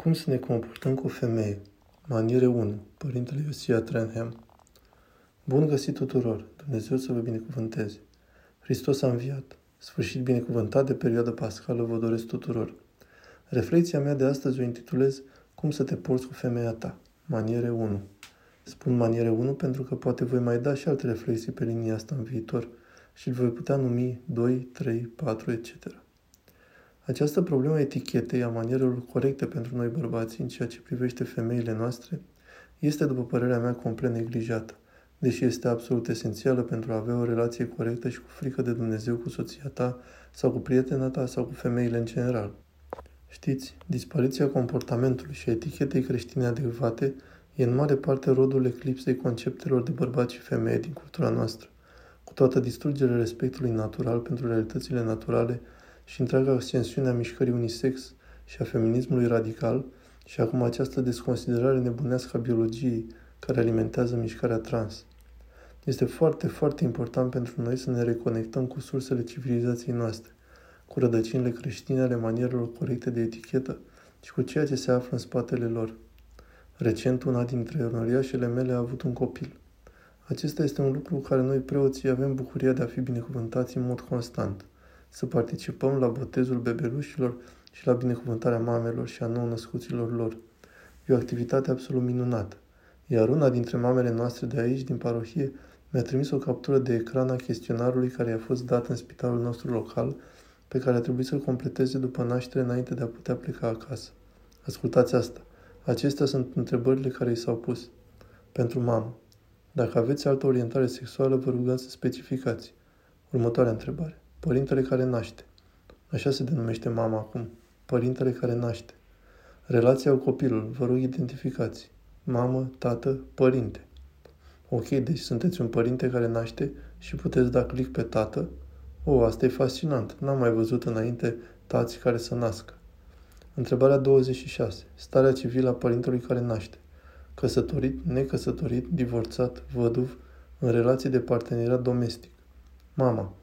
Cum să ne comportăm cu o femeie? Maniere 1. Părintele Iosia Trenham. Bun găsit tuturor! Dumnezeu să vă binecuvânteze! Hristos a înviat! Sfârșit binecuvântat de perioada pascală vă doresc tuturor! Reflecția mea de astăzi o intitulez Cum să te porți cu femeia ta? Maniere 1. Spun maniere 1 pentru că poate voi mai da și alte reflexii pe linia asta în viitor și îl voi putea numi 2, 3, 4, etc. Această problemă a etichetei, a manierelor corecte pentru noi bărbații în ceea ce privește femeile noastre, este, după părerea mea, complet neglijată, deși este absolut esențială pentru a avea o relație corectă și cu frică de Dumnezeu cu soția ta sau cu prietena ta sau cu femeile în general. Știți, dispariția comportamentului și a etichetei creștine adecvate e în mare parte rodul eclipsei conceptelor de bărbați și femeie din cultura noastră, cu toată distrugerea respectului natural pentru realitățile naturale și întreaga ascensiune a mișcării unisex și a feminismului radical și acum această desconsiderare nebunească a biologiei care alimentează mișcarea trans. Este foarte, foarte important pentru noi să ne reconectăm cu sursele civilizației noastre, cu rădăcinile creștine ale manierelor corecte de etichetă și cu ceea ce se află în spatele lor. Recent, una dintre onoriașele mele a avut un copil. Acesta este un lucru cu care noi preoții avem bucuria de a fi binecuvântați în mod constant să participăm la botezul bebelușilor și la binecuvântarea mamelor și a nou-născuților lor. E o activitate absolut minunată. Iar una dintre mamele noastre de aici, din parohie, mi-a trimis o captură de ecran a chestionarului care i-a fost dat în spitalul nostru local, pe care a trebuit să-l completeze după naștere înainte de a putea pleca acasă. Ascultați asta. Acestea sunt întrebările care i s-au pus. Pentru mamă. Dacă aveți altă orientare sexuală, vă rugăm să specificați. Următoarea întrebare. Părintele care naște. Așa se denumește mama acum. Părintele care naște. Relația cu copilul. Vă rog identificați. Mamă, tată, părinte. Ok, deci sunteți un părinte care naște și puteți da click pe tată? O, asta e fascinant. N-am mai văzut înainte tați care să nască. Întrebarea 26. Starea civilă a părintelui care naște. Căsătorit, necăsătorit, divorțat, văduv, în relație de parteneriat domestic. Mama.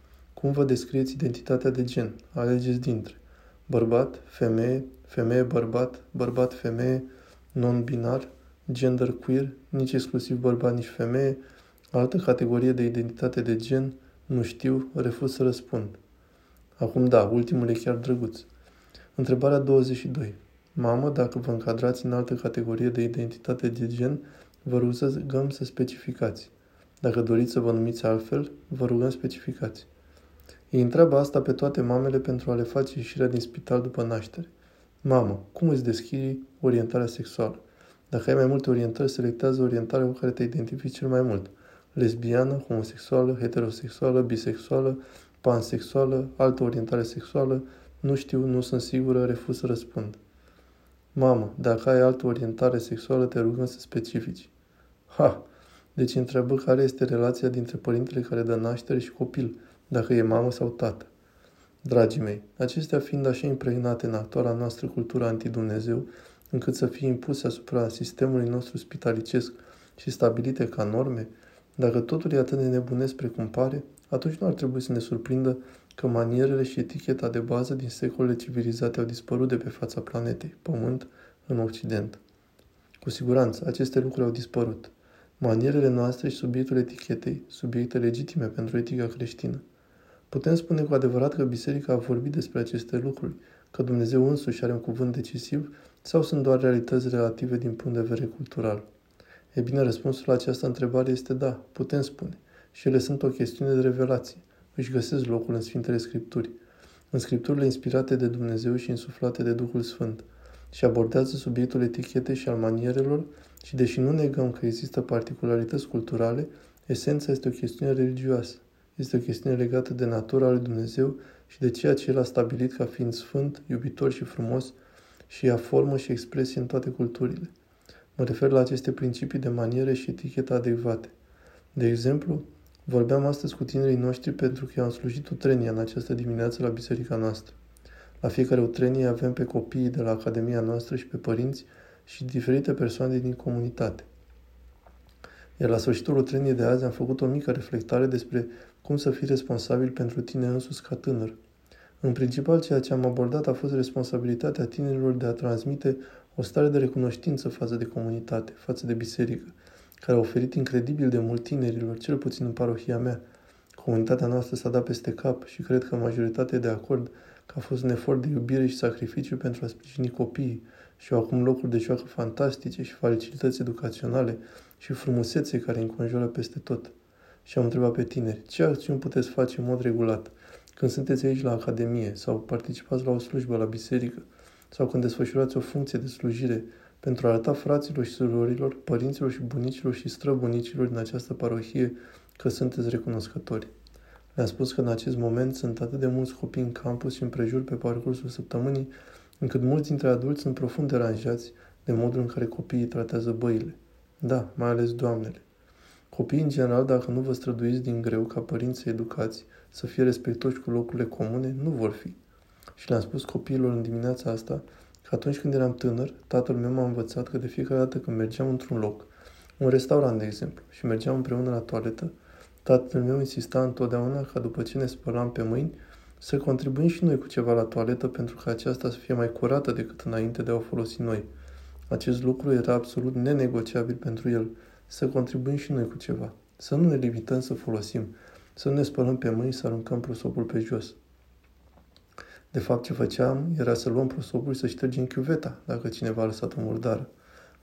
Cum vă descrieți identitatea de gen? Alegeți dintre bărbat, femeie, femeie, bărbat, bărbat, femeie, non-binar, gender queer, nici exclusiv bărbat, nici femeie, altă categorie de identitate de gen, nu știu, refuz să răspund. Acum da, ultimul e chiar drăguț. Întrebarea 22. Mamă, dacă vă încadrați în altă categorie de identitate de gen, vă rugăm să specificați. Dacă doriți să vă numiți altfel, vă rugăm specificați. Îi întreabă asta pe toate mamele pentru a le face ieșirea din spital după naștere. Mamă, cum îți deschizi orientarea sexuală? Dacă ai mai multe orientări, selectează orientarea cu care te identifici cel mai mult. Lesbiană, homosexuală, heterosexuală, bisexuală, pansexuală, altă orientare sexuală, nu știu, nu sunt sigură, refuz să răspund. Mamă, dacă ai altă orientare sexuală, te rugăm să specifici. Ha! Deci întreabă care este relația dintre părintele care dă naștere și copil dacă e mamă sau tată. Dragii mei, acestea fiind așa impregnate în actuala noastră cultură anti-Dumnezeu, încât să fie impuse asupra sistemului nostru spitalicesc și stabilite ca norme, dacă totul e atât de nebunesc precum pare, atunci nu ar trebui să ne surprindă că manierele și eticheta de bază din secolele civilizate au dispărut de pe fața planetei, Pământ, în Occident. Cu siguranță, aceste lucruri au dispărut. Manierele noastre și subiectul etichetei, subiecte legitime pentru etica creștină. Putem spune cu adevărat că Biserica a vorbit despre aceste lucruri, că Dumnezeu însuși are un cuvânt decisiv sau sunt doar realități relative din punct de vedere cultural? E bine, răspunsul la această întrebare este da, putem spune. Și ele sunt o chestiune de revelație. Își găsesc locul în Sfintele Scripturi, în Scripturile inspirate de Dumnezeu și insuflate de Duhul Sfânt, și abordează subiectul etichetei și al manierelor și deși nu negăm că există particularități culturale, esența este o chestiune religioasă. Este o chestiune legată de natura lui Dumnezeu și de ceea ce El a stabilit ca fiind sfânt, iubitor și frumos și ia formă și expresie în toate culturile. Mă refer la aceste principii de maniere și etichetă adecvate. De exemplu, vorbeam astăzi cu tinerii noștri pentru că am slujit utrenia în această dimineață la biserica noastră. La fiecare utrenie avem pe copiii de la academia noastră și pe părinți și diferite persoane din comunitate. Iar la sfârșitul utreniei de azi am făcut o mică reflectare despre cum să fii responsabil pentru tine însuți ca tânăr. În principal, ceea ce am abordat a fost responsabilitatea tinerilor de a transmite o stare de recunoștință față de comunitate, față de biserică, care a oferit incredibil de mult tinerilor, cel puțin în parohia mea. Comunitatea noastră s-a dat peste cap și cred că majoritatea de acord că a fost un efort de iubire și sacrificiu pentru a sprijini copiii și au acum locuri de joacă fantastice și facilități educaționale și frumusețe care înconjoară peste tot. Și am întrebat pe tineri, ce acțiuni puteți face în mod regulat când sunteți aici la Academie sau participați la o slujbă la biserică sau când desfășurați o funcție de slujire pentru a arăta fraților și surorilor, părinților și bunicilor și străbunicilor din această parohie că sunteți recunoscători. Le-am spus că în acest moment sunt atât de mulți copii în campus și împrejur pe parcursul săptămânii, încât mulți dintre adulți sunt profund deranjați de modul în care copiii tratează băile. Da, mai ales doamnele. Copiii, în general, dacă nu vă străduiți din greu ca părinți să educați, să fie respectoși cu locurile comune, nu vor fi. Și le-am spus copiilor în dimineața asta că atunci când eram tânăr, tatăl meu m-a învățat că de fiecare dată când mergeam într-un loc, un restaurant, de exemplu, și mergeam împreună la toaletă, tatăl meu insista întotdeauna ca după ce ne spălam pe mâini, să contribuim și noi cu ceva la toaletă pentru ca aceasta să fie mai curată decât înainte de a o folosi noi. Acest lucru era absolut nenegociabil pentru el, să contribuim și noi cu ceva. Să nu ne limităm să folosim, să nu ne spălăm pe mâini, să aruncăm prosopul pe jos. De fapt, ce făceam era să luăm prosopul și să ștergem chiuveta, dacă cineva a lăsat o murdară.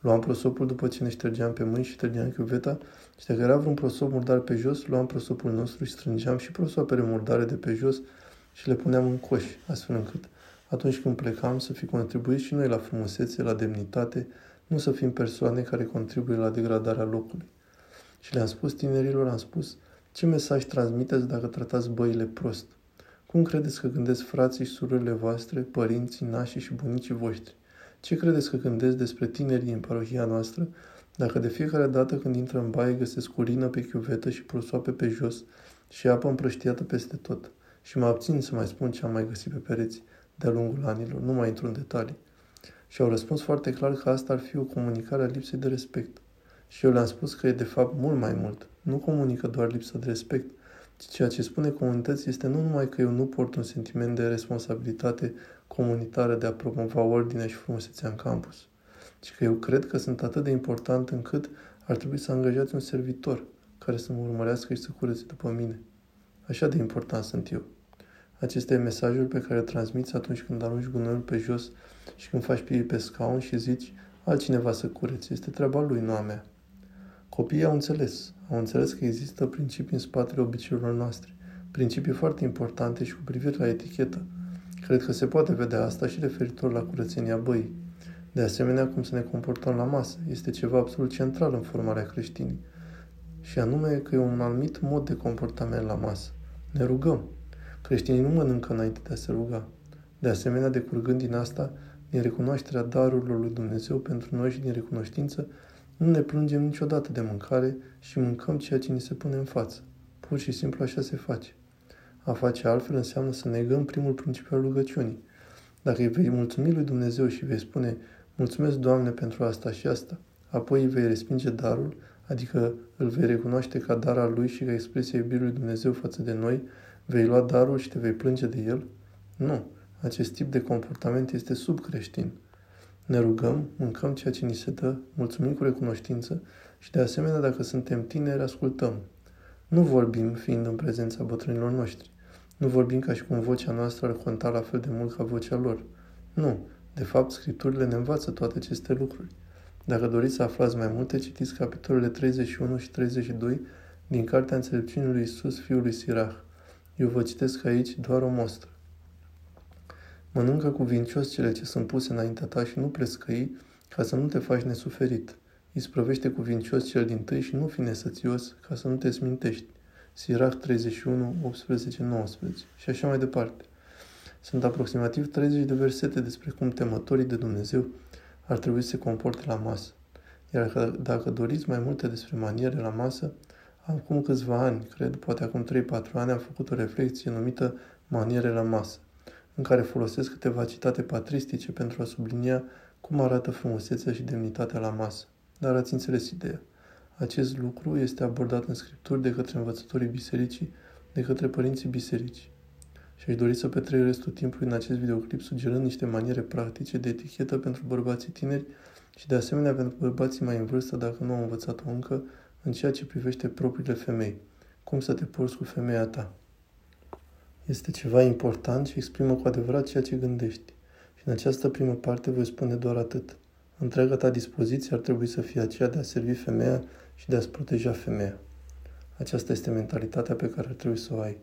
Luam prosopul după ce ne ștergeam pe mâini și ștergeam chiuveta și dacă era vreun prosop murdar pe jos, luam prosopul nostru și strângeam și prosoapele murdare de pe jos și le puneam în coș, astfel încât atunci când plecam să fi contribuit și noi la frumusețe, la demnitate, nu să fim persoane care contribuie la degradarea locului. Și le-am spus tinerilor, am spus, ce mesaj transmiteți dacă tratați băile prost? Cum credeți că gândesc frații și surorile voastre, părinții, nașii și bunicii voștri? Ce credeți că gândesc despre tinerii în parohia noastră dacă de fiecare dată când intră în baie găsesc urină pe chiuvetă și prosoape pe jos și apă împrăștiată peste tot? Și mă abțin să mai spun ce am mai găsit pe pereți de-a lungul anilor, nu mai intru în detalii. Și au răspuns foarte clar că asta ar fi o comunicare a lipsei de respect. Și eu le-am spus că e de fapt mult mai mult. Nu comunică doar lipsa de respect, ci ceea ce spune comunității este nu numai că eu nu port un sentiment de responsabilitate comunitară de a promova ordinea și frumusețea în campus, ci că eu cred că sunt atât de important încât ar trebui să angajați un servitor care să mă urmărească și să curețe după mine. Așa de important sunt eu. Acesta e mesajul pe care îl transmiți atunci când arunci gunoiul pe jos și când faci piei pe scaun și zici altcineva să curețe. Este treaba lui, nu a mea. Copiii au înțeles. Au înțeles că există principii în spatele obiceiurilor noastre. Principii foarte importante și cu privire la etichetă. Cred că se poate vedea asta și referitor la curățenia băii. De asemenea, cum să ne comportăm la masă. Este ceva absolut central în formarea creștinii. Și anume că e un anumit mod de comportament la masă. Ne rugăm. Creștinii nu mănâncă înainte de a se ruga. De asemenea, decurgând din asta, din recunoașterea darurilor lui Dumnezeu pentru noi și din recunoștință, nu ne plângem niciodată de mâncare și mâncăm ceea ce ni se pune în față. Pur și simplu așa se face. A face altfel înseamnă să negăm primul principiu al rugăciunii. Dacă îi vei mulțumi lui Dumnezeu și vei spune, mulțumesc Doamne pentru asta și asta, apoi îi vei respinge darul, adică îl vei recunoaște ca dar al lui și ca expresia iubirii lui Dumnezeu față de noi, vei lua darul și te vei plânge de el? Nu. Acest tip de comportament este subcreștin. Ne rugăm, mâncăm ceea ce ni se dă, mulțumim cu recunoștință și de asemenea dacă suntem tineri, ascultăm. Nu vorbim fiind în prezența bătrânilor noștri. Nu vorbim ca și cum vocea noastră ar conta la fel de mult ca vocea lor. Nu. De fapt, scripturile ne învață toate aceste lucruri. Dacă doriți să aflați mai multe, citiți capitolele 31 și 32 din Cartea Înțelepciunii lui Isus, fiul lui Sirach. Eu vă citesc aici doar o mostră. Mănâncă cuvincios cele ce sunt puse înaintea ta și nu prescăi, ca să nu te faci nesuferit. Isprăvește cuvincios cel din tâi și nu fi nesățios, ca să nu te smintești. Sirach 31, 18, 19 și așa mai departe. Sunt aproximativ 30 de versete despre cum temătorii de Dumnezeu ar trebui să se comporte la masă. Iar dacă doriți mai multe despre maniere la masă, acum câțiva ani, cred, poate acum 3-4 ani, am făcut o reflexie numită Maniere la masă în care folosesc câteva citate patristice pentru a sublinia cum arată frumusețea și demnitatea la masă. Dar ați înțeles ideea. Acest lucru este abordat în scripturi de către învățătorii bisericii, de către părinții bisericii. și aș dori să petrec restul timpului în acest videoclip sugerând niște maniere practice de etichetă pentru bărbații tineri și de asemenea pentru bărbații mai în vârstă dacă nu au învățat-o încă în ceea ce privește propriile femei. Cum să te porți cu femeia ta. Este ceva important și exprimă cu adevărat ceea ce gândești. Și în această primă parte voi spune doar atât. Întreaga ta dispoziție ar trebui să fie aceea de a servi femeia și de a-ți proteja femeia. Aceasta este mentalitatea pe care ar trebui să o ai.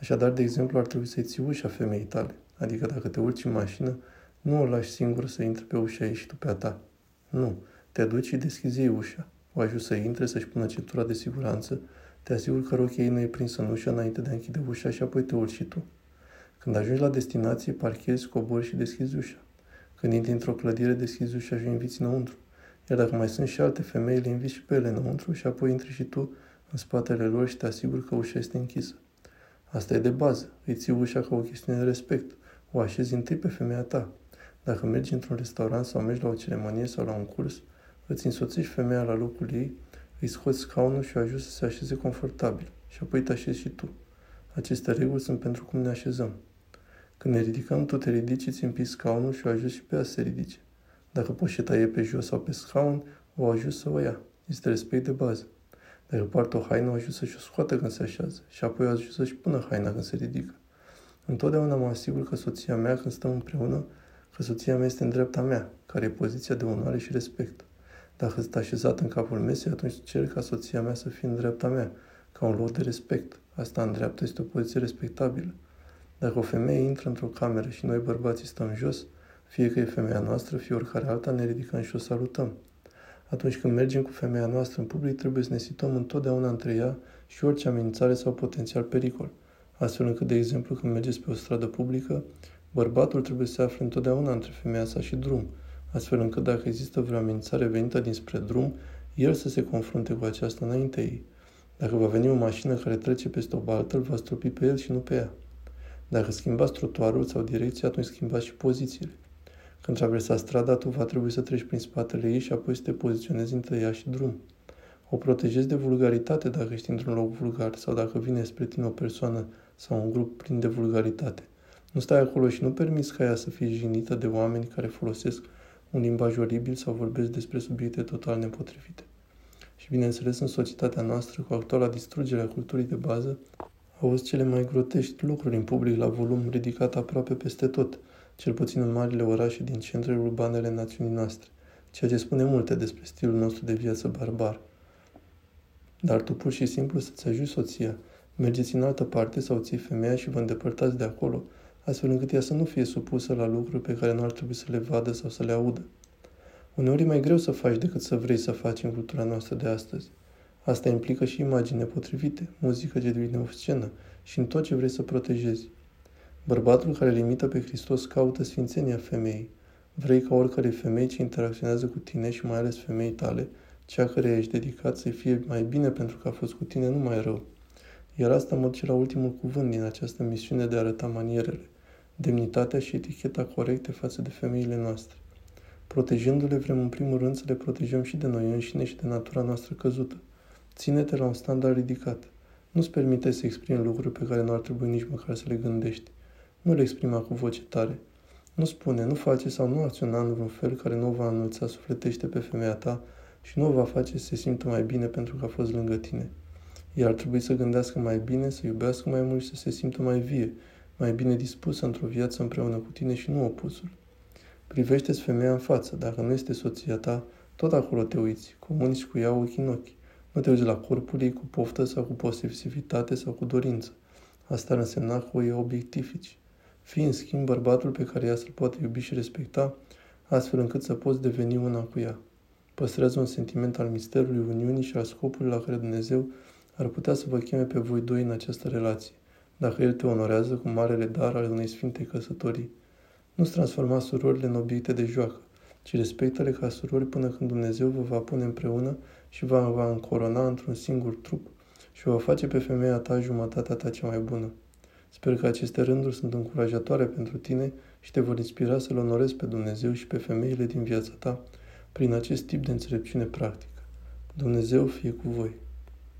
Așadar, de exemplu, ar trebui să-i ții ușa femeii tale. Adică dacă te urci în mașină, nu o lași singură să intre pe ușa ei și tu pe a ta. Nu. Te duci și deschizi ei ușa. O ajuți să intre, să-și pună centura de siguranță, te asiguri că rochia ei nu e prinsă în ușă înainte de a închide ușa și apoi te urci și tu. Când ajungi la destinație, parchezi, cobori și deschizi ușa. Când intri într-o clădire, deschizi ușa și o inviți înăuntru. Iar dacă mai sunt și alte femei, le inviți și pe ele înăuntru și apoi intri și tu în spatele lor și te asiguri că ușa este închisă. Asta e de bază. Îți ții ușa ca o chestiune de respect. O așezi întâi pe femeia ta. Dacă mergi într-un restaurant sau mergi la o ceremonie sau la un curs, îți însoțești femeia la locul ei, îi scoți scaunul și o ajuți să se așeze confortabil. Și apoi te așezi și tu. Aceste reguli sunt pentru cum ne așezăm. Când ne ridicăm, tu te ridici, îți împiți scaunul și o ajuți și pe ea să se ridice. Dacă poșeta e pe jos sau pe scaun, o ajuți să o ia. Este respect de bază. Dacă poartă o haină, o ajută să-și o scoată când se așează și apoi o ajută să-și pună haina când se ridică. Întotdeauna mă asigur că soția mea, când stăm împreună, că soția mea este în dreapta mea, care e poziția de onoare și respect. Dacă sunt așezat în capul mesei, atunci cer ca soția mea să fie în dreapta mea, ca un loc de respect. Asta în dreapta este o poziție respectabilă. Dacă o femeie intră într-o cameră și noi bărbații stăm jos, fie că e femeia noastră, fie oricare alta, ne ridicăm și o salutăm. Atunci când mergem cu femeia noastră în public, trebuie să ne situăm întotdeauna între ea și orice amenințare sau potențial pericol. Astfel încât, de exemplu, când mergeți pe o stradă publică, bărbatul trebuie să se afle întotdeauna între femeia sa și drum, astfel încât dacă există vreo amenințare venită dinspre drum, el să se confrunte cu aceasta înainte ei. Dacă va veni o mașină care trece peste o baltă, îl va stropi pe el și nu pe ea. Dacă schimbați trotuarul sau direcția, atunci schimbați și pozițiile. Când traversați strada, tu va trebui să treci prin spatele ei și apoi să te poziționezi între ea și drum. O protejezi de vulgaritate dacă ești într-un loc vulgar sau dacă vine spre tine o persoană sau un grup plin de vulgaritate. Nu stai acolo și nu permiți ca ea să fie jinită de oameni care folosesc un limbaj oribil sau vorbesc despre subiecte total nepotrivite. Și bineînțeles, în societatea noastră, cu actuala distrugere a culturii de bază, auzi cele mai grotești lucruri în public la volum ridicat aproape peste tot, cel puțin în marile orașe din centrele urbane ale națiunii noastre, ceea ce spune multe despre stilul nostru de viață barbar. Dar tu pur și simplu să-ți ajungi soția, mergeți în altă parte sau ții femeia și vă îndepărtați de acolo, astfel încât ea să nu fie supusă la lucruri pe care nu ar trebui să le vadă sau să le audă. Uneori e mai greu să faci decât să vrei să faci în cultura noastră de astăzi. Asta implică și imagini nepotrivite, muzică ce devine scenă și în tot ce vrei să protejezi. Bărbatul care limită pe Hristos caută sfințenia femeii. Vrei ca oricare femei ce interacționează cu tine și mai ales femei tale, cea care ești dedicat să fie mai bine pentru că a fost cu tine, nu mai rău. Iar asta mă duce la ultimul cuvânt din această misiune de a arăta manierele, demnitatea și eticheta corecte față de femeile noastre. Protejându-le, vrem în primul rând să le protejăm și de noi înșine și de natura noastră căzută. Ține-te la un standard ridicat. Nu-ți permite să exprimi lucruri pe care nu ar trebui nici măcar să le gândești. Nu le exprima cu voce tare. Nu spune, nu face sau nu acționa în vreun fel care nu va înălța sufletește pe femeia ta și nu o va face să se simtă mai bine pentru că a fost lângă tine. Ea ar trebui să gândească mai bine, să iubească mai mult și să se simtă mai vie, mai bine dispusă într-o viață împreună cu tine și nu opusul. Privește-ți femeia în față. Dacă nu este soția ta, tot acolo te uiți, comunici cu ea ochi în ochi. Nu te uiți la corpul ei cu poftă sau cu posesivitate sau cu dorință. Asta ar însemna că o e obiectifici. Fii, în schimb, bărbatul pe care ea să-l poate iubi și respecta, astfel încât să poți deveni una cu ea. Păstrează un sentiment al misterului Uniunii și al scopului la care Dumnezeu ar putea să vă cheme pe voi doi în această relație, dacă El te onorează cu marele dar al unei sfinte căsătorii. Nu-ți transforma surorile în obiecte de joacă, ci respectă-le ca surori până când Dumnezeu vă va pune împreună și va, va încorona într-un singur trup și o va face pe femeia ta jumătatea ta cea mai bună. Sper că aceste rânduri sunt încurajatoare pentru tine și te vor inspira să-L onorezi pe Dumnezeu și pe femeile din viața ta prin acest tip de înțelepciune practică. Dumnezeu fie cu voi!